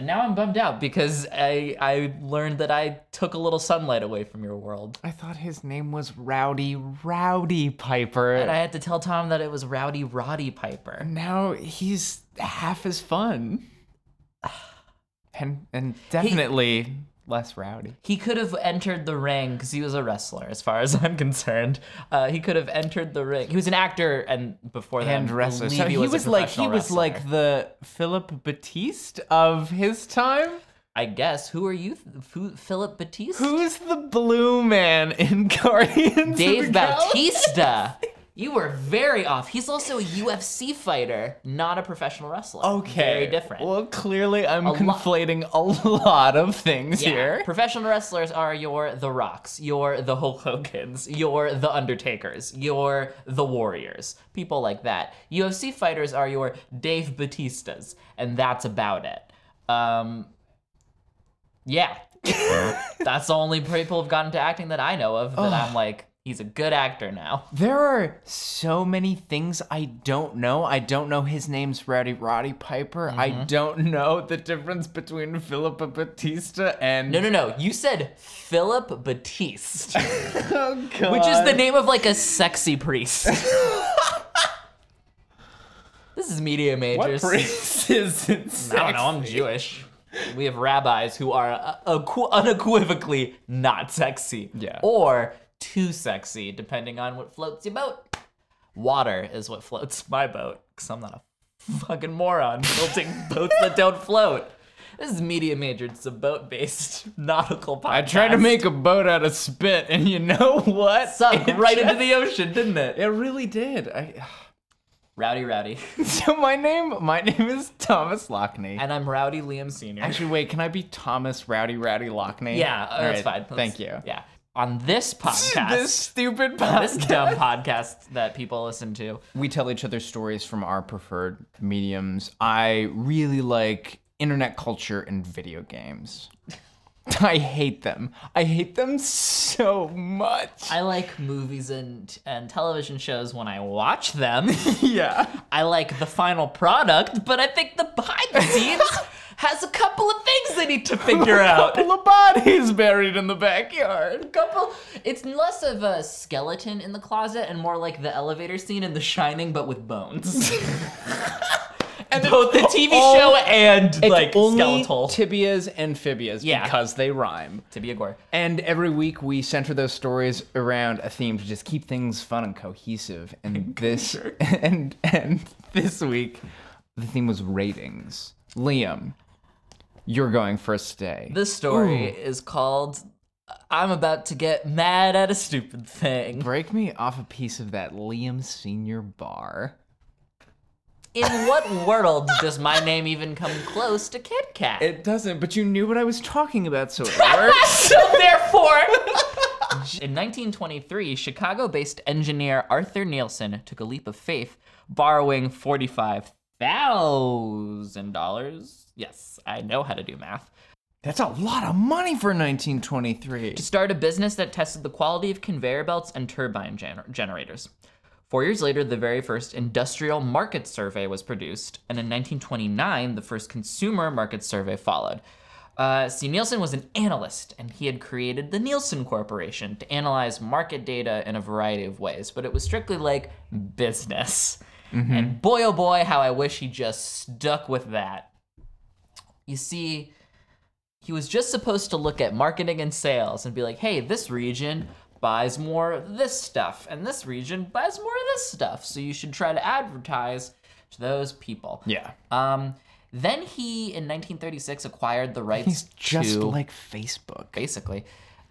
And now I'm bummed out because I I learned that I took a little sunlight away from your world. I thought his name was Rowdy Rowdy Piper. And I had to tell Tom that it was Rowdy Roddy Piper. now he's half as fun. And and definitely less rowdy. He could have entered the ring because he was a wrestler, as far as I'm concerned. Uh, he could have entered the ring. He was an actor, and before that, And wrestler. So he a was like he was wrestler. like the Philip Batiste of his time. I guess. Who are you? Philip Batiste? Who's the blue man in Guardians? Dave of the Galaxy? Bautista. You were very off. He's also a UFC fighter, not a professional wrestler. Okay. Very different. Well, clearly I'm lo- conflating a lot of things Yeah. here. Professional wrestlers are your The Rocks, you're the Hulk Hogan's, you're the Undertakers, you're the Warriors, people like that. UFC fighters are your Dave Batistas, and that's about it. Um, yeah. that's the only people who've gotten to acting that I know of that I'm like, he's a good actor now. There are so many things I don't know. I don't know his name's Rowdy Roddy Piper. I Mm-hmm. don't know the difference between Philippa Batista and No, no, no. You said Philip Batiste, Oh, God. which is the name of like a sexy priest. this is media majors. What priest is it? I don't know. I'm Jewish. We have rabbis who are uh, unequivocally not sexy. Yeah. Or too sexy, depending on what floats your boat. Water is what floats my boat, because I'm not a fucking moron building boats that don't float. This is media major. It's a boat-based nautical podcast. I tried to make a boat out of spit, and you know what? sunk It right into the ocean, didn't it? It really did. I, Rowdy, rowdy. so my name, my name is Thomas Lockney. And I'm Rowdy Liam Senior. Actually, wait, can I be Thomas Rowdy Rowdy Lockney? yeah, uh, All that's fine. Let's- Thank you. Yeah. On this podcast, This stupid this podcast. dumb podcast that people listen to. we tell each other stories from our preferred mediums. I really like internet culture and video games. I hate them. I hate them so much. I like movies and and television shows when I watch them. yeah. I like the final product, but I think the behind the scenes has a couple of things they need to figure out. couple of bodies buried in the backyard. couple it's less of a skeleton in the closet and more like the elevator scene in The Shining but with bones. And Both the TV all- show and like only skeletal. tibias and fibias Yeah. because they rhyme. to be a gore. And every week we center those stories around a theme to just keep things fun and cohesive. And this and and this week the theme was ratings. Liam, you're going first today. This story is called I'm about to get mad at a stupid thing. Break me off a piece of that Liam Senior bar. In what world does my name even come close to Kit Kat? It doesn't, but you knew what I was talking about, so it works. so therefore, in 1923, Chicago-based engineer Arthur Nielsen took a leap of faith, borrowing forty-five thousand dollars. Yes, I know how to do math. That's a lot of money for 1923. to start a business that tested the quality of conveyor belts and turbine gener- generators. Four years later, the very first industrial market survey was produced, and in 1929, the first consumer market survey followed. Uh, see, Nielsen was an analyst, and he had created the Nielsen Corporation to analyze market data in a variety of ways, but it was strictly like business. And boy, oh boy, how I wish he just stuck with that. You see, he was just supposed to look at marketing and sales and be like, hey, this region buys more of this stuff, and this region buys more of this stuff. So you should try to advertise to those people. Yeah. Um, then he, in 1936, acquired the rights He's just to like Facebook. basically.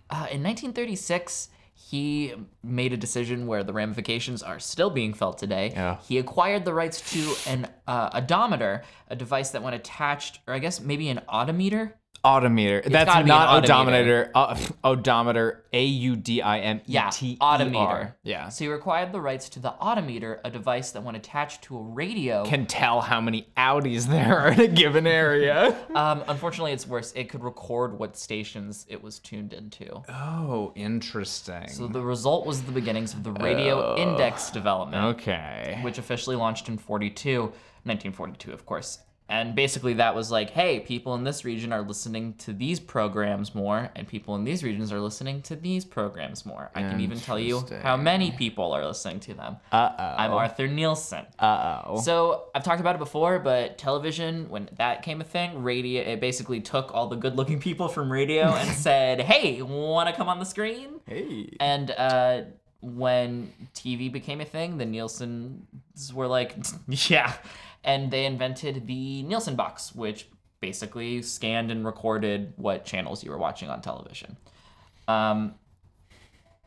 Uh, in 1936, he made a decision where the ramifications are still being felt today. Yeah. He acquired the rights to an uh, odometer, a device that when attached, or I guess maybe an odometer. Odometer. That's not an odometer. Uh, odometer. A U D I M E T E Yeah. So he acquired the rights to the odometer, a device that when attached to a radio. Can tell how many Audis there are in a given area. um, unfortunately, it's worse. It could record what stations it was tuned into. oh, interesting. So the result was the beginnings of the radio index development. okay. which officially launched in 42, 1942, of course. And basically that was like, hey, people in this region are listening to these programs more, and people in these regions are listening to these programs more. I can even tell you how many people are listening to them. Uh oh. I'm Arthur Nielsen. Uh oh. So I've talked about it before, but television, when that came a thing, radio, it basically took all the good-looking people from radio and said, "Hey, want to come on the screen?" Hey. And uh, when TV became a thing, the Nielsen's were like, "Yeah," and they invented the Nielsen box, which basically scanned and recorded what channels you were watching on television. Um,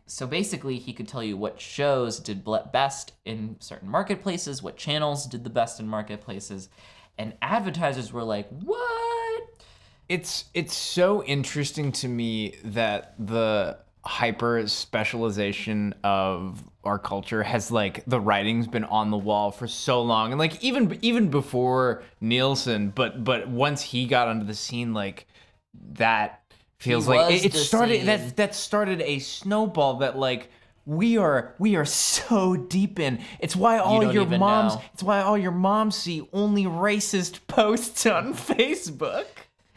so basically, he could tell you what shows did best in certain marketplaces, what channels did the best in marketplaces, and advertisers were like, "What?" It's it's so interesting to me that the hyper specialization of our culture has like the writing's been on the wall for so long and like even even before Nielsen but but once he got onto the scene like that feels like it, it started scene. that that started a snowball that like we are we are so deep in. It's why all don't your moms know. it's why all your moms see only racist posts on Facebook.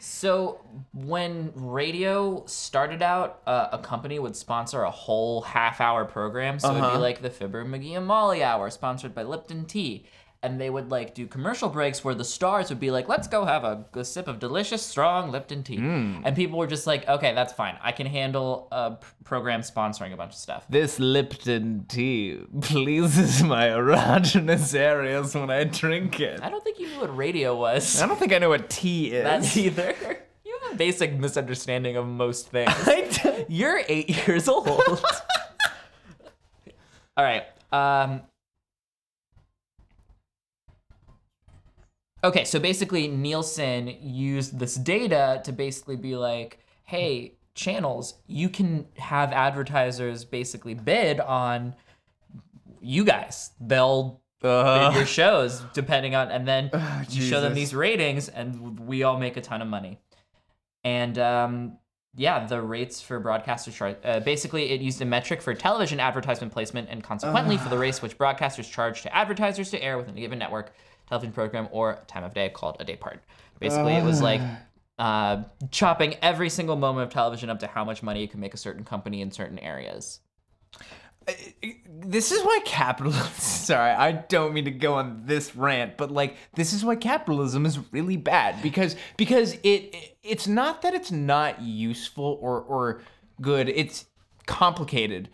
So when radio started out, uh, a company would sponsor a whole half-hour program. So it'd be like the Fibber McGee and Molly Hour, sponsored by Lipton Tea, and they would like do commercial breaks where the stars would be like, "Let's go have a, a sip of delicious, strong Lipton tea," and people were just like, "Okay, that's fine. I can handle a p- program sponsoring a bunch of stuff." This Lipton tea pleases my erogenous areas when I drink it. I don't think you knew what radio was. I don't think I know what tea is. That's either. You have a basic misunderstanding of most things. Don't- You're eight years old. All right. Um. Okay, so basically, Nielsen used this data to basically be like, "Hey, channels, you can have advertisers basically bid on you guys. They'll bid Uh, your shows depending on, and then you show them these ratings, and we all make a ton of money. And um, yeah, the rates for broadcasters charge. Uh, basically, it used a metric for television advertisement placement, and consequently for the race which broadcasters charge to advertisers to air within a given network, television program, or time of day called a day part. Basically, it was like uh, chopping every single moment of television up to how much money you can make a certain company in certain areas. this is why capitalism. Sorry, I don't mean to go on this rant, but like this is why capitalism is really bad because because it it's not that it's not useful or or good. It's complicated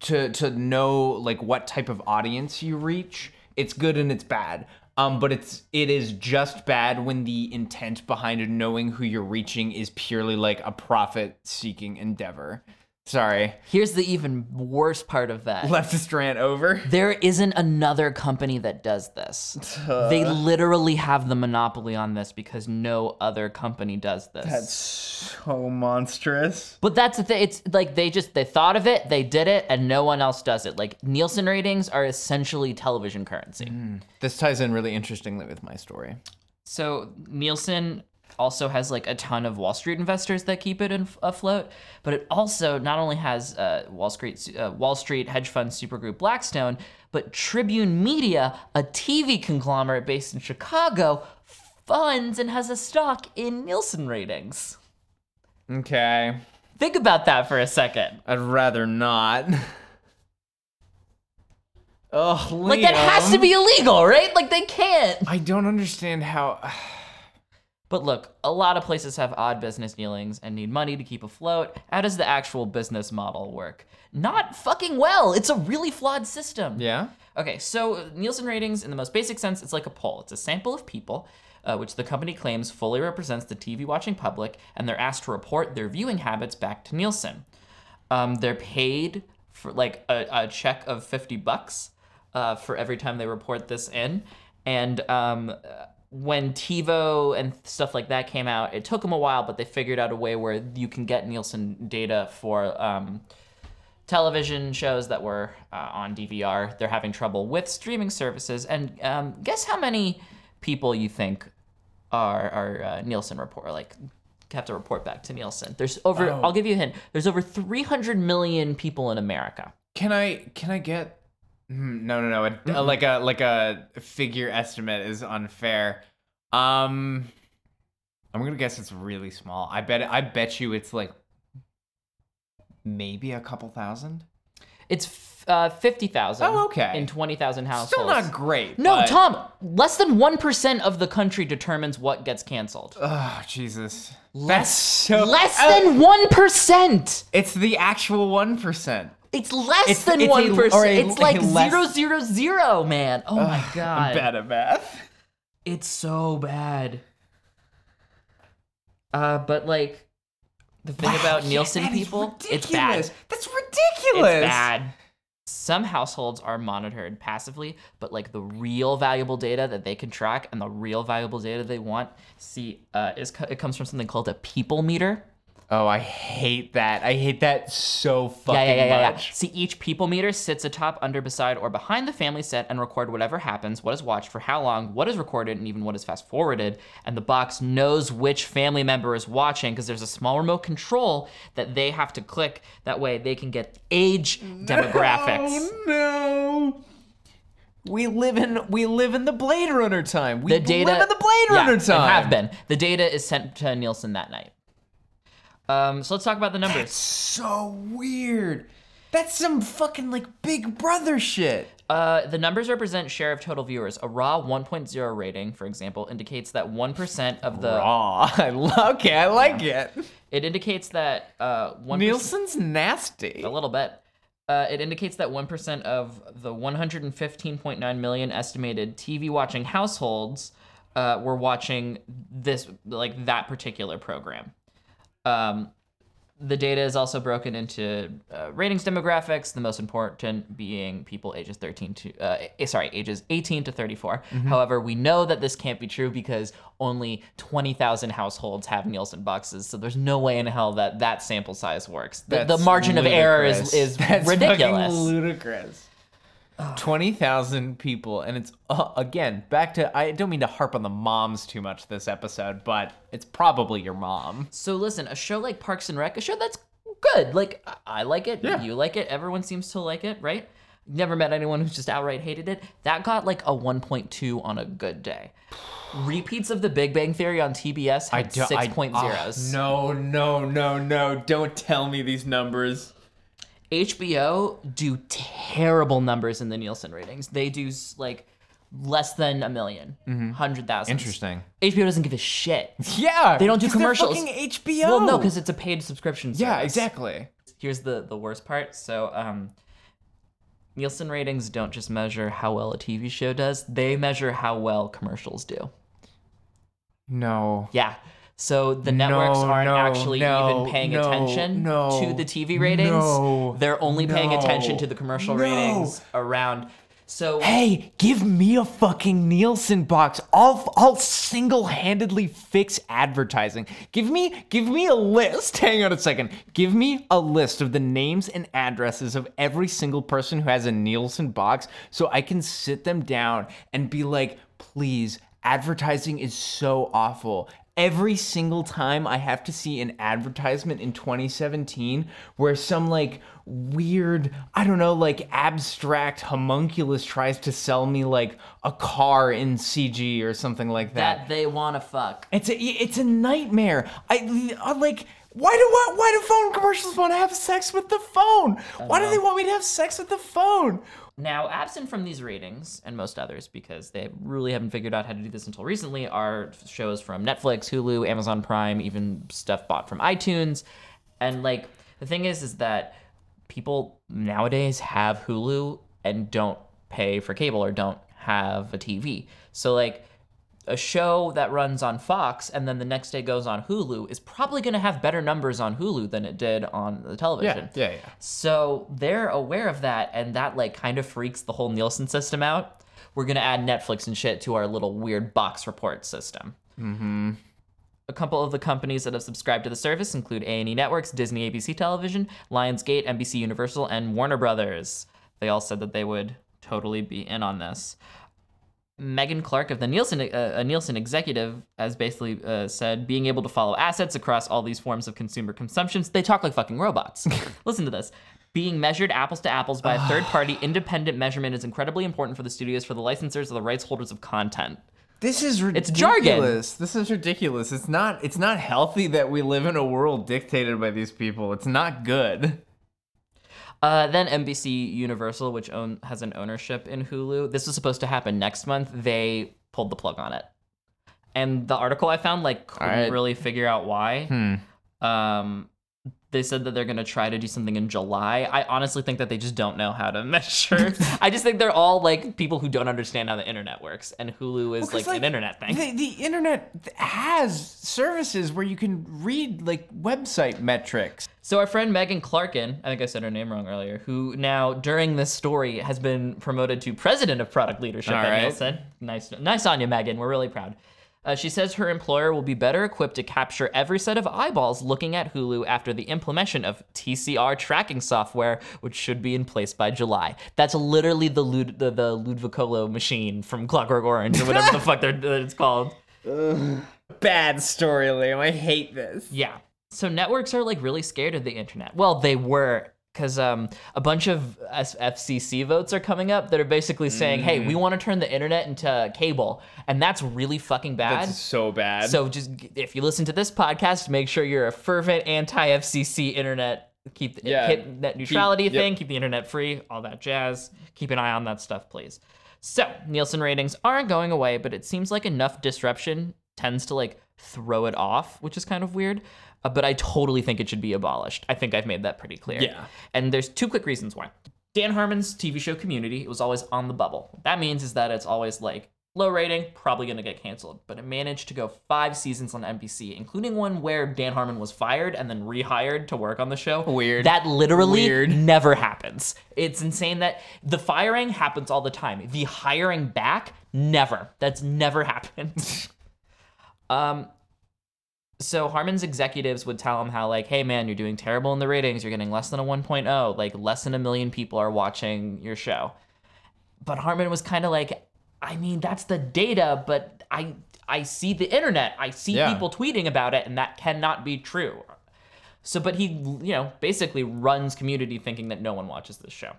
to to know like what type of audience you reach. It's good and it's bad. Um, but it's it is just bad when the intent behind knowing who you're reaching is purely like a profit seeking endeavor. Sorry. Here's the even worse part of that. Leftist rant over. There isn't another company that does this. they literally have the monopoly on this because no other company does this. That's so monstrous. but that's the thing. It's like they just they thought of it, they did it, and no one else does it. Like Nielsen ratings are essentially television currency. Mm. This ties in really interestingly with my story. So Nielsen also has like a ton of Wall Street investors that keep it in, afloat, but it also not only has uh, Wall Street uh, Wall Street hedge fund supergroup Blackstone, but Tribune Media, a TV conglomerate based in Chicago, funds and has a stock in Nielsen ratings. Okay. Think about that for a second. I'd rather not. Oh, Like that has to be illegal, right? Like they can't. I don't understand how. But look, a lot of places have odd business dealings and need money to keep afloat. How does the actual business model work? Not fucking well. It's a really flawed system. Yeah. Okay, so Nielsen ratings, in the most basic sense, it's like a poll. It's a sample of people, uh, which the company claims fully represents the TV watching public, and they're asked to report their viewing habits back to Nielsen. Um, they're paid for like a, a check of 50 bucks uh, for every time they report this in. And um, when TiVo and stuff like that came out, it took them a while, but they figured out a way where you can get Nielsen data for um, television shows that were uh, on DVR. They're having trouble with streaming services. And um, guess how many people you think are, are uh, Nielsen report like have to report back to Nielsen? There's over. Oh. I'll give you a hint. There's over 300 million people in America. Can I? Can I get? Hmm, No, no, no. A, like a like a figure estimate is unfair. Um, I'm gonna guess it's really small. I bet. I bet you it's like maybe a couple thousand. It's f- uh, 50,000 Oh, okay. in 20,000 households. Still not great. No, but- Tom, less than 1% of the country determines what gets canceled. Oh Jesus. That's Less, so less uh, than 1%. It's the actual one percent. It's less It's- than it's 1%. it's like less- zero, zero, zero, man. Oh my god. I'm bad at math. It's so bad. Uh, but like the thing about Nielsen is people, it's bad. That's ridiculous. It's bad. Some households are monitored passively, but like the real valuable data that they can track and the real valuable data they want, see, uh, is it comes from something called a people meter. Oh, I hate that. I hate that so fucking Yeah, yeah, yeah, yeah, yeah. much. See, each people meter sits atop, under, beside, or behind the family set and record whatever happens, what is watched, for how long, what is recorded, and even what is fast forwarded. And the box knows which family member is watching because there's a small remote control that they have to click. That way they can get age demographics. Oh no. We live in we live in the Blade Runner time. We the data live in the Blade Runner and time. have been. The data is sent to Nielsen that night. Um, so let's talk about the numbers. That's So weird. That's some fucking like Big Brother shit. Uh, the numbers represent share of total viewers. A raw 1.0 rating, for example, indicates that 1% of the Raw. I lo- okay, I like it. it indicates that uh 1% Nielsen's nasty. a little bit. Uh, it indicates that 1% of the 115.9 million estimated TV watching households uh, were watching this, like that particular program. Um, the data is also broken into uh, ratings demographics, the most important being people ages 13 to, uh, eh, sorry, ages 18 to 34. However, we know that this can't be true because only 20,000 households have Nielsen boxes, so there's no way in hell that that sample size works. The, the margin of error is, is That's ridiculous. ludicrous. Twenty thousand people, and it's uh, again back to. I don't mean to harp on the moms too much this episode, but it's probably your mom. So listen, a show like Parks and Rec, a show that's good. Like I- like it, Yeah. you like it, everyone seems to like it, right? Never met anyone who's just outright hated it. That got like a 1.2 on a good day. Repeats of The Big Bang Theory on TBS had don't- I- 6.0s. ah, no, no, no, no! Don't tell me these numbers. HBO do terrible numbers in the Nielsen ratings. They do like less than a 1000000 hundred thousand. Mm-hmm. Interesting. HBO doesn't give a shit. Yeah, They don't do commercials. fucking HBO. Well, no, because it's a paid subscription. yeah, exactly. here's the the worst part. So um Nielsen ratings don't just measure how well a TV show does, they measure how well commercials do. No. Yeah. So the networks No, aren't no, actually no, even paying attention to the TV ratings. They're only paying attention to the commercial ratings around. So Hey, give me a fucking Nielsen box. I'll I'll single-handedly fix advertising. Give me give me a list. Hang on a second. Give me a list of the names and addresses of every single person who has a Nielsen box so I can sit them down and be like, "Please, advertising is so awful." Every single time I have to see an advertisement in 2017 where some like weird, I don't know, like abstract homunculus tries to sell me like a car in CG or something like that. that they want to fuck. It's a it's a nightmare. I, I like why do why, why do phone commercials want to have sex with the phone? Why do they want me to have sex with the phone? Now, absent from these ratings and most others, because they really haven't figured out how to do this until recently, are shows from Netflix, Hulu, Amazon Prime, even stuff bought from iTunes. And like the thing is, is that people nowadays have Hulu and don't pay for cable or don't have a TV. So like a show that runs on Fox and then the next day goes on Hulu is probably going to have better numbers on Hulu than it did on the television. yeah, yeah. yeah. So they're aware of that, and that like kind of freaks the whole Nielsen system out. We're gonna add Netflix and shit to our little weird box report system. Mm-hmm. A couple of the companies that have subscribed to the service include A&E Networks, Disney ABC Television, Lionsgate, NBC Universal, and Warner Brothers. They all said that they would totally be in on this. Megan Clark of the Nielsen, uh, a Nielsen executive, has basically uh, said being able to follow assets across all these forms of consumer consumptions. They talk like fucking robots. Listen to this. Being measured apples to apples by a third party independent measurement is incredibly important for the studios, for the licensors, or the rights holders of content. This is ridiculous. It's jargon. This is ridiculous. It's not it's not healthy that we live in a world dictated by these people. It's not good. Uh, then NBC Universal, which own has an ownership in Hulu, this was supposed to happen next month. They pulled the plug on it, and the article I found like couldn't really figure out why. Hmm. Um, they said that they're gonna try to do something in July. I honestly think that they just don't know how to measure. I just think they're all like people who don't understand how the internet works, and Hulu is 'cause, like, like, an internet thing. The, the internet has services where you can read like website metrics. So our friend Megan Clarken, I think I said her name wrong earlier, who now during this story has been promoted to president of product leadership All at right. Nielsen. Nice, nice on you, Megan. We're really proud. Uh, she says her employer will be better equipped to capture every set of eyeballs looking at Hulu after the implementation of TCR tracking software, which should be in place by July. That's literally the Lud- the, the Ludvicolo machine from Clockwork Orange or whatever the fuck they're, that it's called. Bad story, Liam. I hate this. Yeah. So networks are like really scared of the internet. Well, they were because um, a bunch of FCC votes are coming up that are basically saying, "Hey, we want to turn the internet into cable," and that's really fucking bad. That's so bad. so just if you listen to this podcast, make sure you're a fervent anti-FCC internet. Keep the Yeah. hit net neutrality yep. thing. Keep the internet free. All that jazz. Keep an eye on that stuff, please. So Nielsen ratings aren't going away, but it seems like enough disruption tends to like throw it off, which is kind of weird. Uh, but I totally think it should be abolished. I think I've made that pretty clear. Yeah. And there's two quick reasons why. Dan Harmon's TV show Community it was always on the bubble. What that means is that it's always like low rating, probably gonna get canceled. But it managed to go five seasons on NBC, including one where Dan Harmon was fired and then rehired to work on the show. Weird. That literally Weird. never happens. It's insane that the firing happens all the time. The hiring back, never. That's never happened. Um, so Harmon's executives would tell him how like, hey man, you're doing terrible in the ratings. You're getting less than a 1.0. Like less than a million people are watching your show. But Harmon was kind of like, I mean, that's the data, but I I see the internet. I see Yeah. people tweeting about it, and that cannot be true. So, but he, you know, basically runs community thinking that no one watches this show,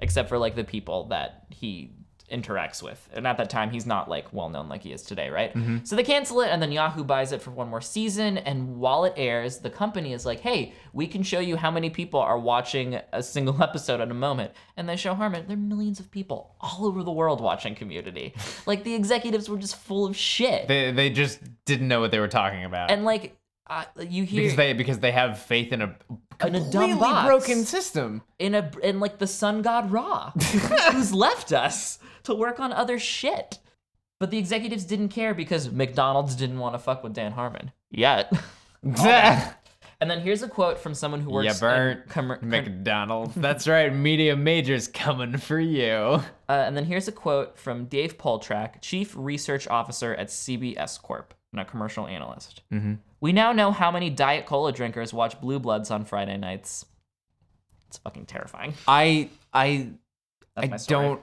except for like the people that he interacts with. And at that time, he's not like well known like he is today, right? So they cancel it, and then Yahoo buys it for one more season. And while it airs, the company is like, hey, we can show you how many people are watching a single episode at a moment. And they show Harmon, there are millions of people all over the world watching community. like the executives were just full of shit. they they just didn't know what they were talking about. and like, uh, you hear because they because they have faith in a In a dumb box. broken system. in a in like the sun god Ra, who's left us to work on other shit. But the executives didn't care because McDonald's didn't want to fuck with Dan Harmon yet. and then here's a quote from someone who works Bert. in com- McDonald's. That's right. Media majors coming for you. uh, and then here's a quote from Dave Poltrack, chief research officer at CBS Corp, and a commercial analyst. Mm-hmm. We now know how many Diet Cola drinkers watch Blue Bloods on Friday nights. It's fucking terrifying. I I That's I don't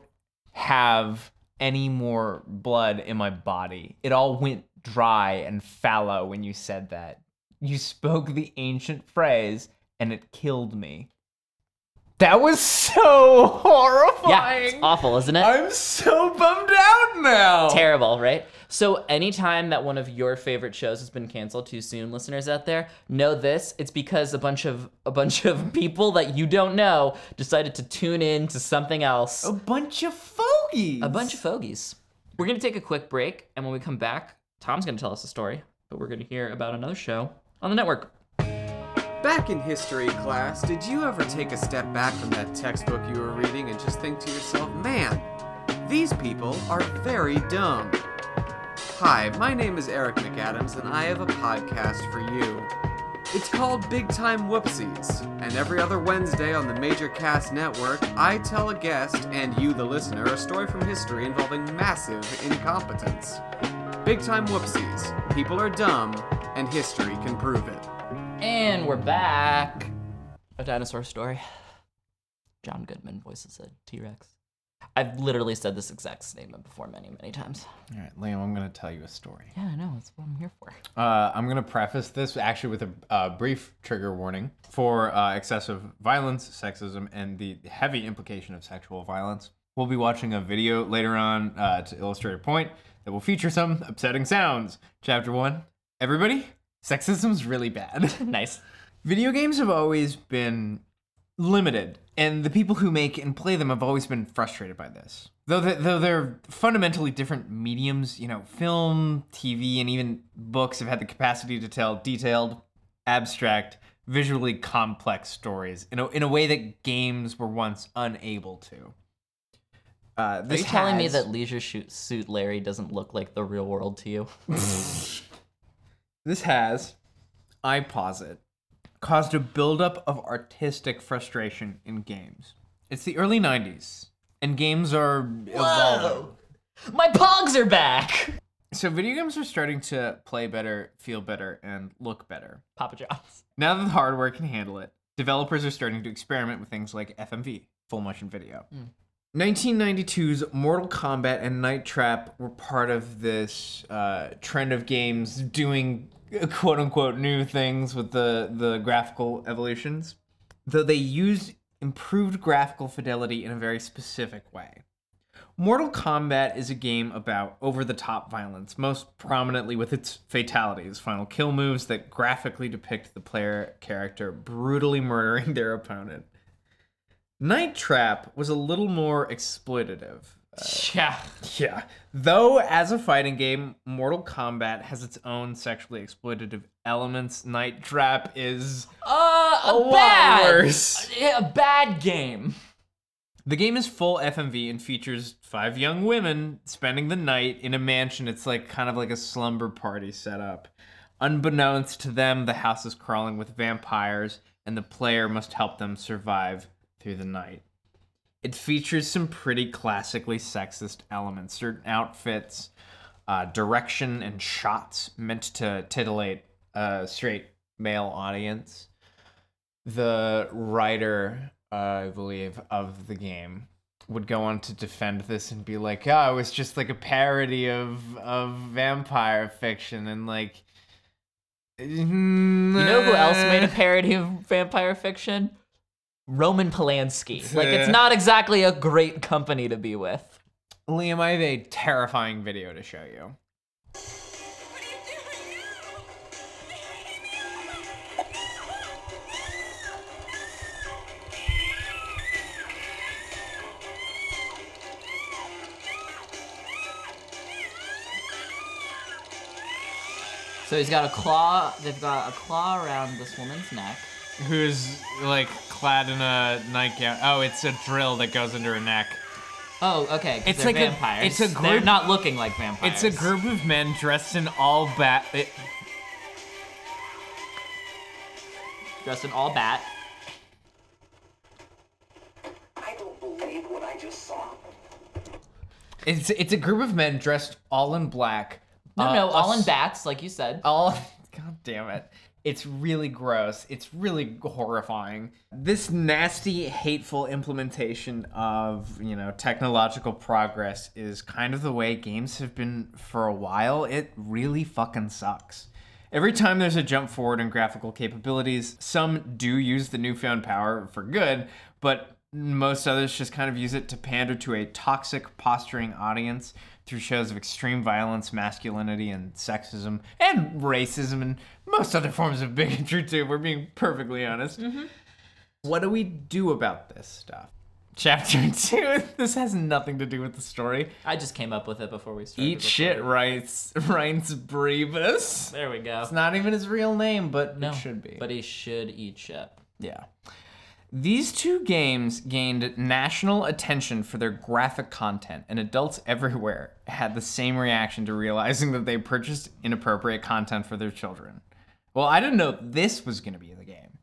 have any more blood in my body. It all went dry and fallow when you said that. You spoke the ancient phrase and it killed me. That was so Yeah, horrifying. it's awful, isn't it? I'm so bummed out now. terrible, right? So anytime that one of your favorite shows has been canceled too soon, listeners out there, know this: it's because a bunch of a bunch of people that you don't know decided to tune in to something else. a bunch of fogies. A bunch of fogies. We're gonna take a quick break, and when we come back, Tom's gonna tell us a story, but we're gonna hear about another show on the network. Back in history class, did you ever take a step back from that textbook you were reading and just think to yourself, man, these people are very dumb? Hi, my name is Eric McAdams, and I have a podcast for you. It's called Big Time Whoopsies, and every other Wednesday on the Major Cast Network, I tell a guest and you, the listener, a story from history involving massive incompetence. Big Time Whoopsies. People are dumb, and history can prove it. And we're back. A dinosaur story. John Goodman voices a T Rex. I've literally said this exact statement before many, many times. All right, Liam, I'm going to tell you a story. Yeah, I know. That's what I'm here for. Uh, I'm going to preface this actually with a uh, brief trigger warning for uh, excessive violence, sexism, and the heavy implication of sexual violence. We'll be watching a video later on uh, to illustrate a point that will feature some upsetting sounds. Chapter 1 Everybody, sexism's really bad. Nice. Video games have always been limited, and the people who make and play them have always been frustrated by this. Though they're, though they're fundamentally different mediums, you know, film, TV, and even books have had the capacity to tell detailed, abstract, visually complex stories in a, in a way that games were once unable to. Uh, Are this you telling me that Leisure Shoot Suit Larry doesn't look like the real world to you? This has, I posit, caused a buildup of artistic frustration in games. It's the early 90s, and games are evolving. Whoa! My pogs are back! So, video games are starting to play better, feel better, and look better. Papa John's. Now that the hardware can handle it, developers are starting to experiment with things like FMV, full motion video. Mm. 1992's Mortal Kombat and Night Trap were part of this uh, trend of games doing quote unquote new things with the, the graphical evolutions, though they used improved graphical fidelity in a very specific way. Mortal Kombat is a game about over the top violence, most prominently with its fatalities, final kill moves that graphically depict the player character brutally murdering their opponent. Night Trap was a little more exploitative. Yeah. Yeah. Though, as a fighting game, Mortal Kombat has its own sexually exploitative elements, Night Trap is. Uh, a, A lot bad. worse. Yeah, a bad game. The game is full FMV and features five young women spending the night in a mansion. It's like kind of like a slumber party setup. Unbeknownst to them, the house is crawling with vampires, and the player must help them survive through the night. It features some pretty classically sexist elements, certain outfits, uh, direction, and shots meant to titillate a straight male audience the writer, uh, I believe, of the game would go on to defend this and be like, "Oh, it was just like a parody of of vampire fiction," and like, You know who else made a parody of vampire fiction? Roman Polanski. Like, it's not exactly a great company to be with. Liam, I have a terrifying video to show you. What are you doing now? So he's got a claw. They've got a claw around this woman's neck. Who's like clad in a nightgown? Oh, it's a drill that goes under her neck. Oh, okay. It's they're like a- vampires. it's a They're group- not looking like vampires. It's a group of men dressed in all bat. It, dressed in all bat. I don't believe what I just saw. it's it's a group of men dressed all in black. No, Uh, no, all in bats, like you said. all god damn it it's really gross. It's really horrifying. This nasty hateful implementation of you know technological progress is kind of the way games have been for a while. It really fucking sucks. Every time there's a jump forward in graphical capabilities, some do use the newfound power for good, but most others just kind of use it to pander to a toxic, posturing audience through shows of extreme violence, masculinity, and sexism, and racism, and most other forms of bigotry, too. if We're being perfectly honest. Mm-hmm. What do we do about this stuff? Chapter 2. This has nothing to do with the story. I just came up with it before we started. Eat shit, writes, writes Brebus. There we go. It's not even his real name, but no, it should be. But he should eat shit. yeah. These two games gained national attention for their graphic content, and adults everywhere had the same reaction to realizing that they purchased inappropriate content for their children. Well, I didn't know this was going to be the game.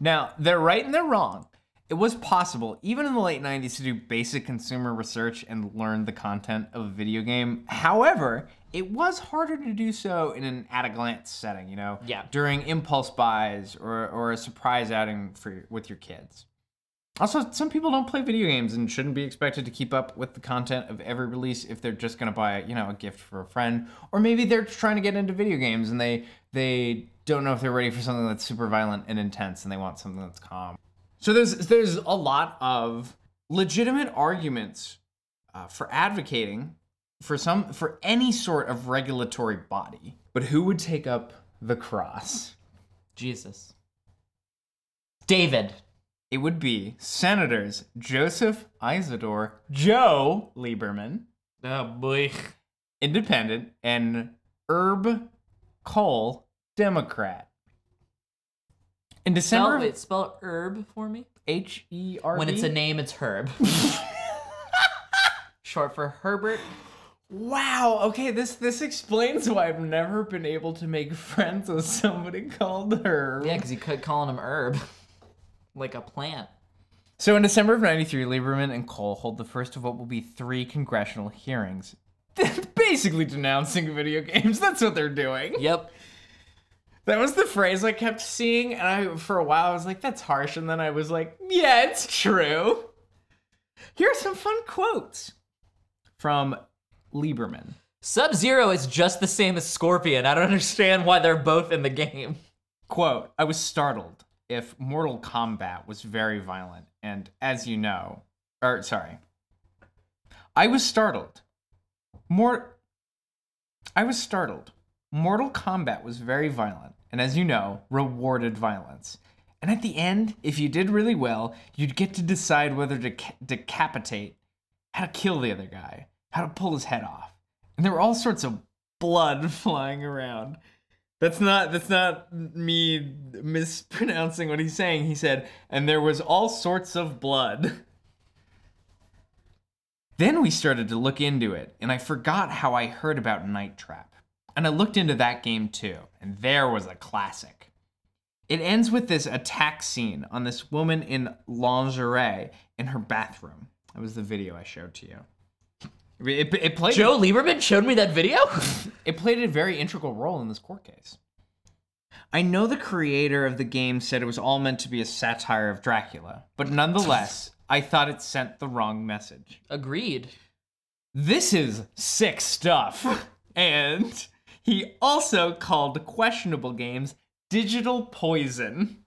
Now, they're right and they're wrong. It was possible, even in the late 90s, to do basic consumer research and learn the content of a video game. However, it was harder to do so in an at a glance setting, you know? Yeah. During impulse buys or, or a surprise outing for with your kids. Also, some people don't play video games and shouldn't be expected to keep up with the content of every release if they're just going to buy, you know, a gift for a friend, or maybe they're trying to get into video games and they they don't know if they're ready for something that's super violent and intense and they want something that's calm. So there's there's a lot of legitimate arguments uh, for advocating for some for any sort of regulatory body. But who would take up the cross? Jesus. David. It would be Senators Joseph Isidore Joe Lieberman, Oh boy. Independent, and Herb Kohl, Democrat. In December, Spell, wait, spell herb for me. H E R B. When it's a name, it's Herb. Short for Herbert. Wow. Okay, this this explains why I've never been able to make friends with somebody called Herb. Yeah, because you could calling him herb, like a plant. So in December of 93, Lieberman and Kohl hold the first of what will be three congressional hearings. Basically denouncing video games. That's what they're doing. Yep. That was the phrase I kept seeing, and I for a while I was like, that's harsh, and then I was like, yeah, it's true. Here are some fun quotes from Lieberman. Sub Zero is just the same as Scorpion. I don't understand why they're both in the game. Quote, I was startled if Mortal Kombat was very violent, and as you know, or sorry, I was startled. More, I was startled. Mortal Kombat was very violent, and as you know, rewarded violence. And at the end, if you did really well, you'd get to decide whether to ca- decapitate, how to kill the other guy, how to pull his head off. And there were all sorts of blood flying around. That's not that's not me mispronouncing what he's saying. He said, and there was all sorts of blood. Then we started to look into it, and I forgot how I heard about Night Trap. And I looked into that game too, and there was a classic. It ends with this attack scene on this woman in lingerie in her bathroom. That was the video I showed to you. It, it played Joe Lieberman showed me that video. it played a very integral role in this court case. I know the creator of the game said it was all meant to be a satire of Dracula, but nonetheless, I thought it sent the wrong message. Agreed. This is sick stuff. And he also called questionable games digital poison.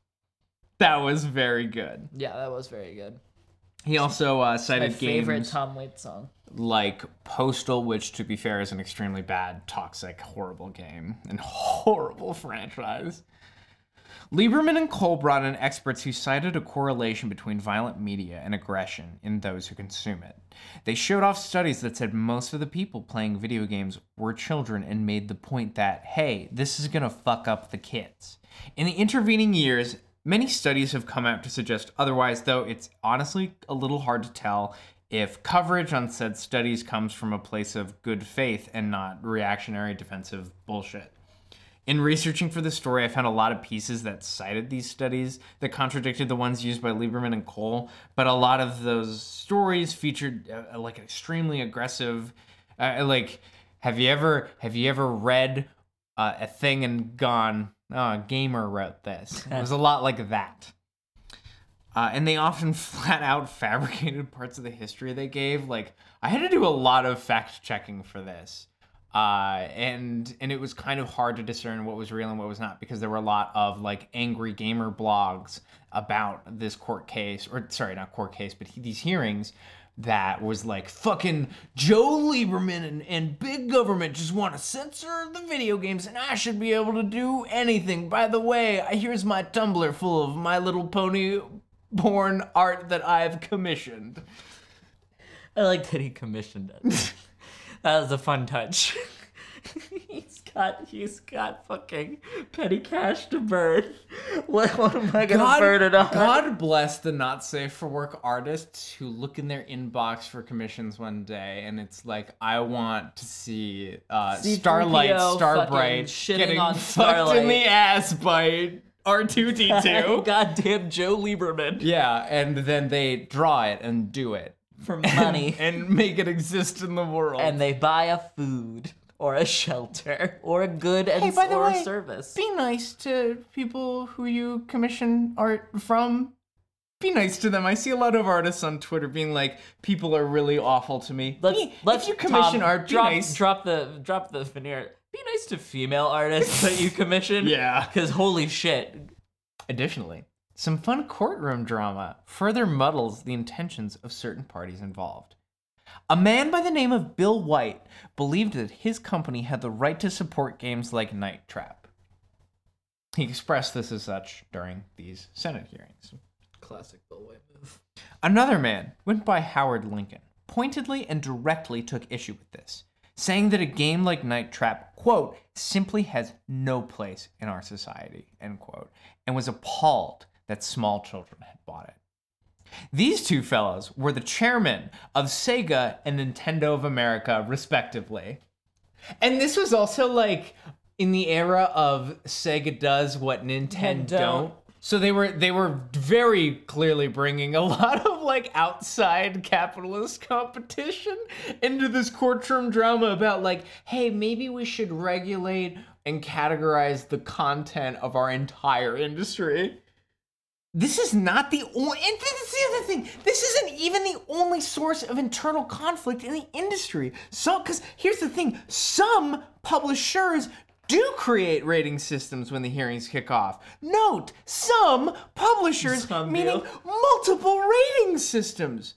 That was very good. Yeah, that was very good. He also uh, My cited favorite games Tom Waits song. Like Postal, which, to be fair, is an extremely bad, toxic, horrible game and horrible franchise. Lieberman and Kohl brought in experts who cited a correlation between violent media and aggression in those who consume it. They showed off studies that said most of the people playing video games were children and made the point that, hey, this is gonna fuck up the kids. In the intervening years, many studies have come out to suggest otherwise, though it's honestly a little hard to tell if coverage on said studies comes from a place of good faith and not reactionary defensive bullshit. In researching for this story, I found a lot of pieces that cited these studies that contradicted the ones used by Lieberman and Kohl, but a lot of those stories featured uh, like extremely aggressive. Uh, like, have you ever have you ever read uh, a thing and gone, "Oh, a gamer wrote this"? It was a lot like that. Uh, and they often flat out fabricated parts of the history they gave. Like I had to do a lot of fact checking for this, uh, and and it was kind of hard to discern what was real and what was not because there were a lot of like angry gamer blogs about this court case, or sorry, not court case, but he, these hearings that was like fucking Joe Lieberman and, and big government just want to censor the video games and I should be able to do anything. By the way, here's my Tumblr full of My Little Pony porn art that I've commissioned. I like that he commissioned it. that was a fun touch. he's got he's got fucking petty cash to burn. What, what am I gonna burn it on? God bless the not safe for work artists who look in their inbox for commissions one day and it's like, I want to see uh, Starlight, Starbright shitting getting on Starlight. fucked in the ass by R2D2. Goddamn Joe Lieberman yeah, and then they draw it and do it for money. and make it exist in the world. and they buy a food or a shelter or a good and Hey, by the or a way, service. be nice to people who you commission art from. Be nice to them. I see a lot of artists on Twitter being like, "People are really awful to me." Let's Be- let's if you commission Tom, art, be drop nice. drop the drop the veneer. Be nice to female artists that you commission. Yeah. Because holy shit, Additionally, some fun courtroom drama further muddles the intentions of certain parties involved. A man by the name of Bill White believed that his company had the right to support games like Night Trap. He expressed this as such during these Senate hearings. Classic Bill White move. Another man went by Howard Lincoln, pointedly and directly took issue with this, saying that a game like Night Trap, quote, simply has no place in our society, end quote, and was appalled that small children had bought it. These two fellows were the chairman of Sega and Nintendo of America, respectively. And this was also like in the era of Sega does what Nintendo don't. So they were they were very clearly bringing a lot of like outside capitalist competition into this courtroom drama about like, hey, maybe we should regulate and categorize the content of our entire industry. This is not the only. And this is the other thing. This isn't even the only source of internal conflict in the industry. So, because here's the thing: some publishers do create rating systems when the hearings kick off. Note, some publishers, Some meaning multiple rating systems.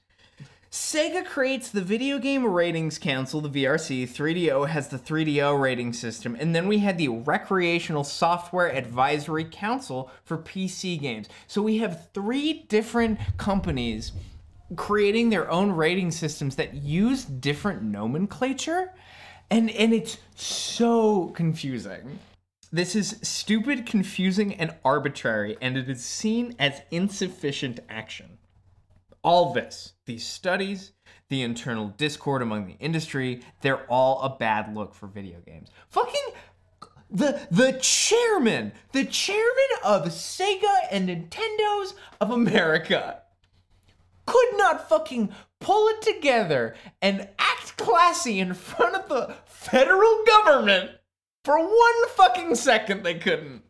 Sega creates the Video Game Ratings Council, the VRC. 3DO has the 3DO rating system. And then we had the Recreational Software Advisory Council for PC games. So we have three different companies creating their own rating systems that use different nomenclature. And, and it's so confusing. This is stupid, confusing, and arbitrary, and it is seen as insufficient action all this, these studies, the internal discord among the industry, they're all a bad look for video games. Fucking the the chairman, the chairman of Sega and Nintendo's of America could not fucking pull it together and act classy in front of the federal government for one fucking second they couldn't.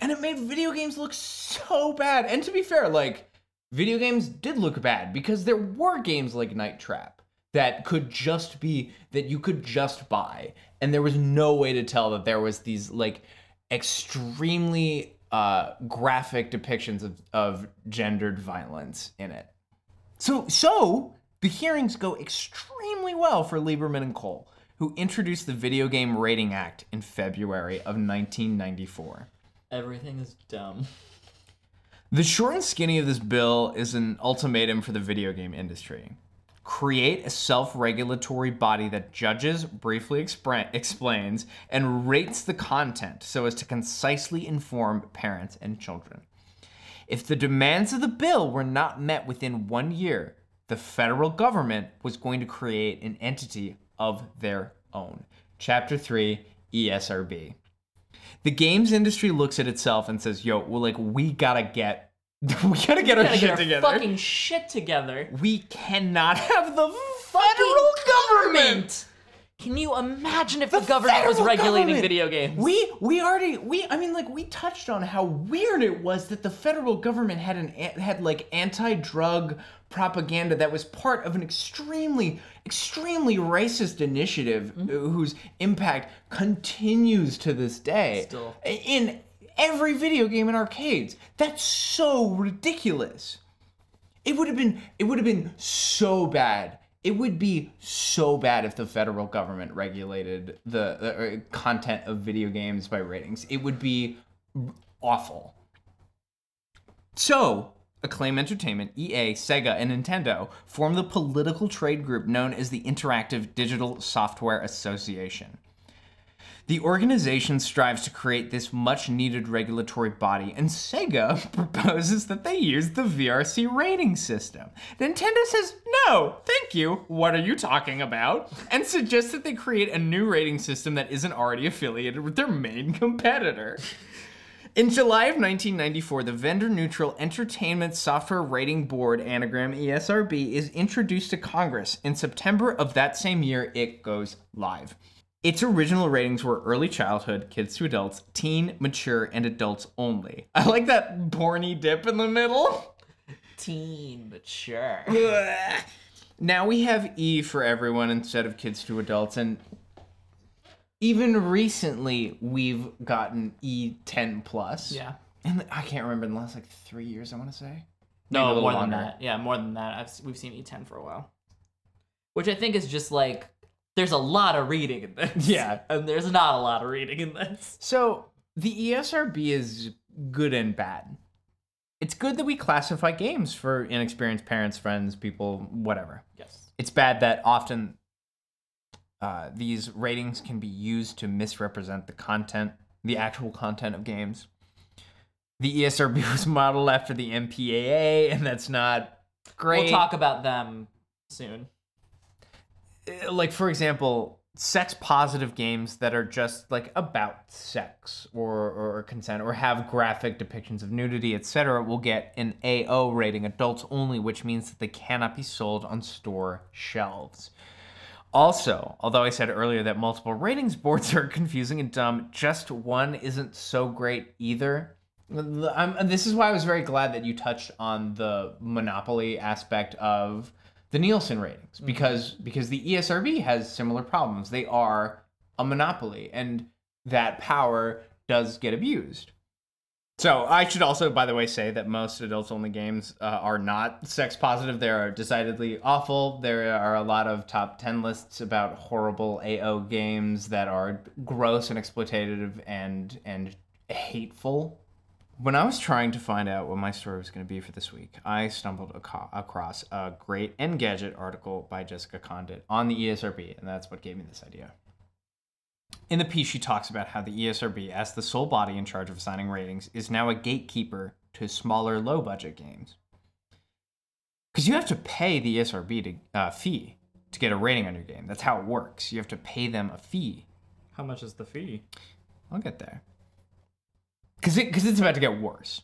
And it made video games look so bad. And to be fair, like video games did look bad because there were games like Night Trap that could just be that you could just buy and there was no way to tell that there was these like extremely uh, graphic depictions of, of gendered violence in it. So, so the hearings go extremely well for Lieberman and Kohl, who introduced the Video Game Rating Act in February of 1994. Everything is dumb. The short and skinny of this bill is an ultimatum for the video game industry. Create a self regulatory body that judges, briefly expra- explains, and rates the content so as to concisely inform parents and children. If the demands of the bill were not met within one year, the federal government was going to create an entity of their own. Chapter 3 ESRB. The games industry looks at itself and says, yo, well, like, we gotta get. We gotta get our Gotta shit get our together. fucking shit together. We cannot have the federal government. Can you imagine if the, government was regulating government. video games? We we already we I mean like we touched on how weird it was that the federal government had an had like anti-drug propaganda that was part of an extremely extremely racist initiative Mm-hmm. uh, whose impact continues to this day Still. in every video game in arcades. That's so ridiculous. It would have been it would have been so bad. It would be so bad if the federal government regulated the, the uh, content of video games by ratings. It would be awful. So, Acclaim Entertainment, EA, Sega, and Nintendo formed the political trade group known as the Interactive Digital Software Association. The organization strives to create this much needed regulatory body, and Sega proposes that they use the VRC rating system. Nintendo says, no, thank you, what are you talking about? And suggests that they create a new rating system that isn't already affiliated with their main competitor. In July of 1994, the Vendor Neutral Entertainment Software Rating Board, anagram ESRB, is introduced to Congress. In September of that same year, it goes live. Its original ratings were early childhood, kids to adults, teen, mature, and adults only. I like that porny dip in the middle. Teen mature. now we have E for everyone instead of kids to adults, and even recently we've gotten E10 plus. Yeah. And I can't remember in the last like three years. I want to say. No, more longer. than that. Yeah, more than that. I've, we've seen E10 for a while. which I think is just like there's a lot of reading in this. Yeah. and there's not a lot of reading in this. So the ESRB is good and bad. It's good that we classify games for inexperienced parents, friends, people, whatever. Yes. It's bad that often uh, these ratings can be used to misrepresent the content, the actual content of games. The ESRB was modeled after the MPAA, and that's not great. We'll talk about them soon. uh, like for example sex positive games that are just like about sex or, or consent or have graphic depictions of nudity etc will get an ao rating adults only which means that they cannot be sold on store shelves also although i said earlier that multiple ratings boards are confusing and dumb just one isn't so great either I'm, this is why i was very glad that you touched on the monopoly aspect of the Nielsen ratings mm-hmm. because because the ESRB has similar problems. They are a monopoly, and that power does get abused. So I should also, by the way, say that most adults-only games uh, are not sex positive. They are decidedly awful. There are a lot of top ten lists about horrible AO games that are gross and exploitative and and hateful when I was trying to find out what my story was going to be for this week, I stumbled aco- across a great Engadget article by Jessica Conditt on the ESRB, and that's what gave me this idea. In the piece, she talks about how the ESRB, as the sole body in charge of assigning ratings, is now a gatekeeper to smaller, low budget games. Because you have to pay the ESRB to, uh, fee to get a rating on your game. That's how it works. You have to pay them a fee. How much is the fee? I'll get there. Because it, cause it's about to get worse.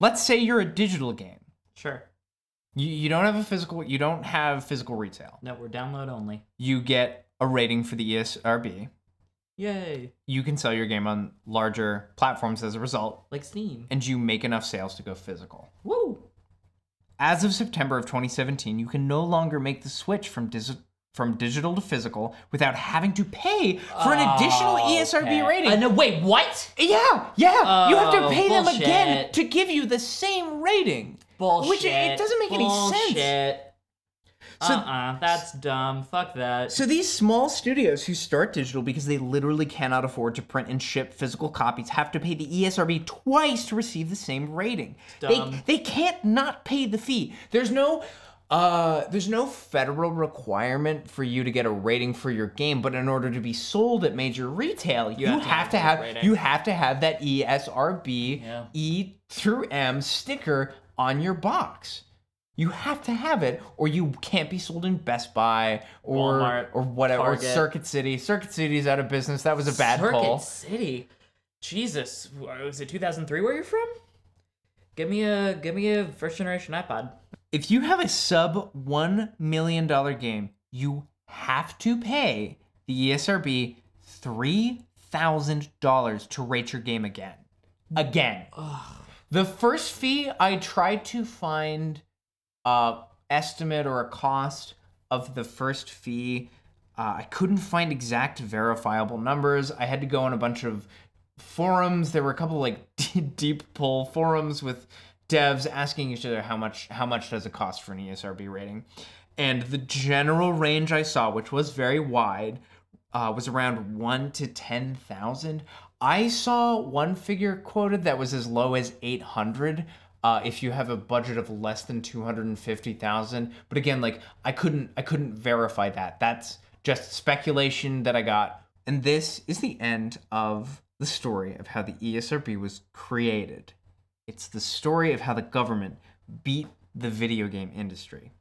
Let's say you're a digital game. Sure. You, you don't have a physical, you don't have physical retail. No, we're download only. You get a rating for the ESRB. Yay. You can sell your game on larger platforms as a result, Like Steam. and you make enough sales to go physical. Woo! As of September of 2017, you can no longer make the switch from dis- from digital to physical without having to pay for an additional E ESRB rating. Uh, no, wait, what? Yeah, yeah. you have to Oh, pay them again bullshit. to give you the same rating. Bullshit. Which it doesn't make any sense. Bullshit. So- uh-uh, that's dumb. Fuck that. So these small studios who start digital because they literally cannot afford to print and ship physical copies have to pay the ESRB twice to receive the same rating. Dumb. They they can't not pay the fee. There's no uh there's no federal requirement for you to get a rating for your game, but in order to be sold at major retail, you, have have, to have have that you have to have that ESRB Yeah. E through M sticker on your box. You have to have it, or you can't be sold in Best Buy or Walmart, or whatever, or Circuit City. Circuit City's out of business. That was a bad Circuit pull. City. Jesus, was it 2003 where you're from? Give me a give me a first generation iPod. If you have a sub one million dollar game, you have to pay the ESRB three thousand dollars to rate your game again. Again. The first fee I tried to find estimate or a cost of the first fee. Uh, I couldn't find exact verifiable numbers. I had to go on a bunch of forums. There were a couple like deep pull forums with devs asking each other how much how much does it cost for an ESRB rating, and the general range I saw, which was very wide, uh, was around one to ten thousand. I saw one figure quoted that was as low as eight hundred. Uh, if you have a budget of less than two hundred and fifty thousand, but again, like I couldn't, I couldn't verify that. That's just speculation that I got. And this is the end of the story of how the ESRB was created. It's the story of how the government beat the video game industry.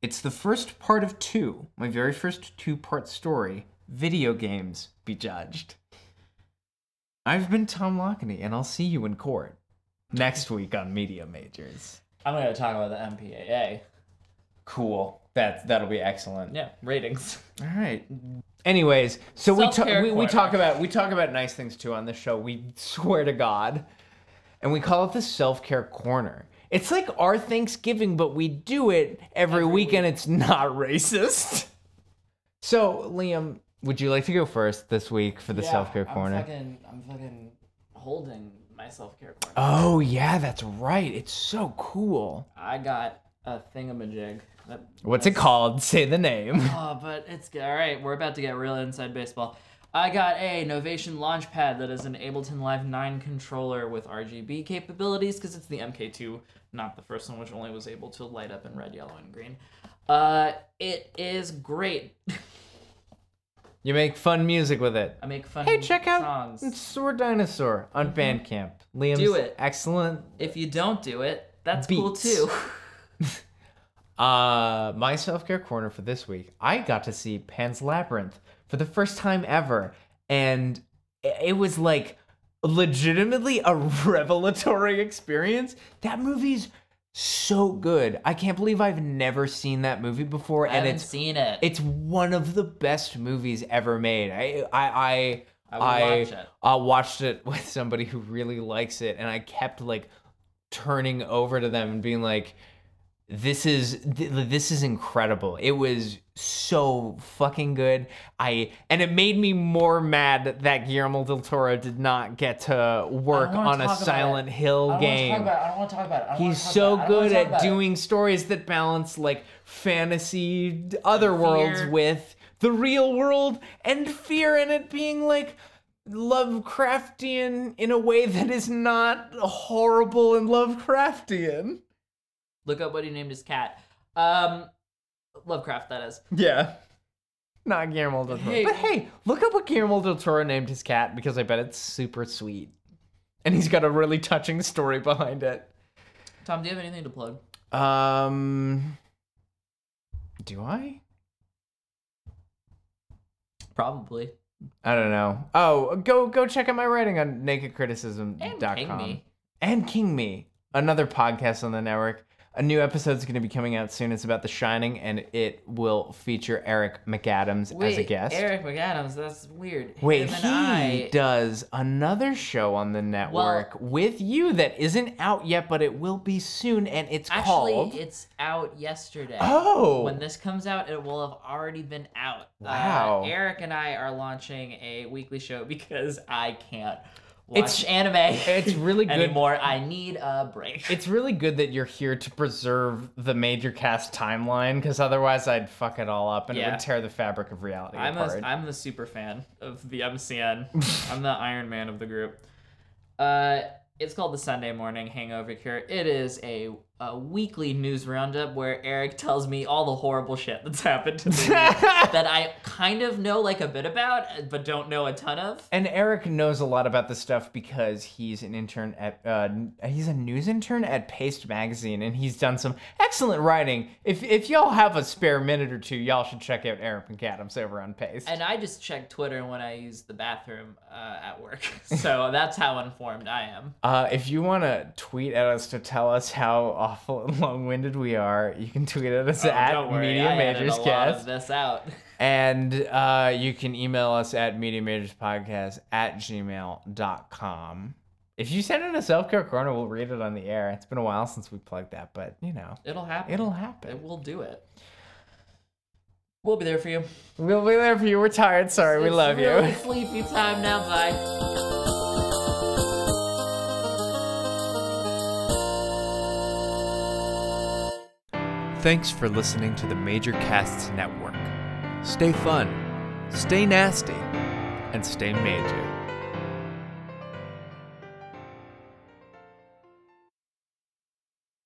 It's the first part of two, my very first two part story video games be judged. I've been Tom Lockney, and I'll see you in court next week on Media Majors. I'm gonna talk about the MPAA. Cool. That that'll be excellent. Yeah, ratings. All right. Anyways, so we, ta- we we talk about we talk about nice things too on this show. We swear to God, and we call it the self care corner. It's like our Thanksgiving, but we do it every, week, and it's not racist. So, Liam, would you like to go first this week for the self care corner? I'm fucking, I'm fucking holding my self care corner. Oh yeah, that's right. It's so cool. I got a thingamajig. That, What's it called? Say the name. Oh, but it's good. All right, we're about to get real inside baseball. I got a Novation Launchpad that is an Ableton Live 9 controller with RGB capabilities because it's the MK2, not the first one, which only was able to light up in red, yellow, and green. Uh, it is great. You make fun music with it. I make fun Hey, check out songs. Sword Dinosaur on Bandcamp. Liam's Do it. excellent If you don't do it, that's cool Beats. too. Uh, my self care corner for this week, I got to see Pan's Labyrinth for the first time ever, and i- it was like legitimately a revelatory experience. That movie's so good. I can't believe I've never seen that movie before, I and haven't it's seen it. it's one of the best movies ever made. I I I I will watch it. uh, watched it with somebody who really likes it, and I kept like turning over to them and being like, "This is th- this is incredible." It was so fucking good. I and it made me more mad that Guillermo del Toro did not get to work on a Silent it. Hill game. I don't want to talk about it. I don't He's so good at doing stories that balance like fantasy other worlds with the real world and fear and it being like Lovecraftian in a way that is not horrible and Lovecraftian. Look up what he named his cat. Um, Lovecraft, that is. Yeah. Not Guillermo del Toro. Hey. But hey, look up what Guillermo del Toro named his cat because I bet it's super sweet. And he's got a really touching story behind it. Tom, do you have anything to plug? Um Do I? Probably. I don't know. Oh, go go check out my writing on nakedcriticism.com. And King Me. And King Me, another podcast on the network. A new episode is going to be coming out soon. It's about The Shining, and it will feature Eric McAdams Wait, as a guest. Eric McAdams. That's weird. Wait, Him he I. does another show on the network with you that isn't out yet, but it will be soon, and it's called Actually, called. it's out yesterday. Oh. When this comes out, it will have already been out. Wow. Uh, Eric and I are launching a weekly show because I can't watch It's- anime. it's really good. anymore. I need a break. It's really good that you're here to preserve the major cast timeline, because otherwise I'd fuck it all up and it would tear the fabric of reality I'm apart. a, I'm the super fan of the MCN. I'm the Iron Man of the group. Uh, it's called the Sunday Morning Hangover Cure. It is a, a weekly news roundup where Eric tells me all the horrible shit that's happened to me that I kind of know like a bit about, but don't know a ton of. and Eric knows a lot about this stuff because he's an intern at uh, he's a news intern at Paste magazine, and he's done some excellent writing. If if y'all have a spare minute or two, y'all should check out Eric McAdams over on Paste. And I just check Twitter when I use the bathroom uh, at work. So that's how informed I am. Uh, if you want to tweet at us to tell us how awful and long-winded we are, you can tweet at us Oh, at worry, Media I Majors Cast. this out. And uh, you can email us at MediaMajorsPodcast at gmail.com. If you send in a self-care corner, we'll read it on the air. It's been a while since we plugged that, but you know, It'll happen. it'll happen. It will do it. We'll be there for you. We'll be there for you. We're tired. Sorry, we love really you. Sleepy time now. Bye. Thanks for listening to the Major Casts Network. Stay fun, stay nasty, and stay major.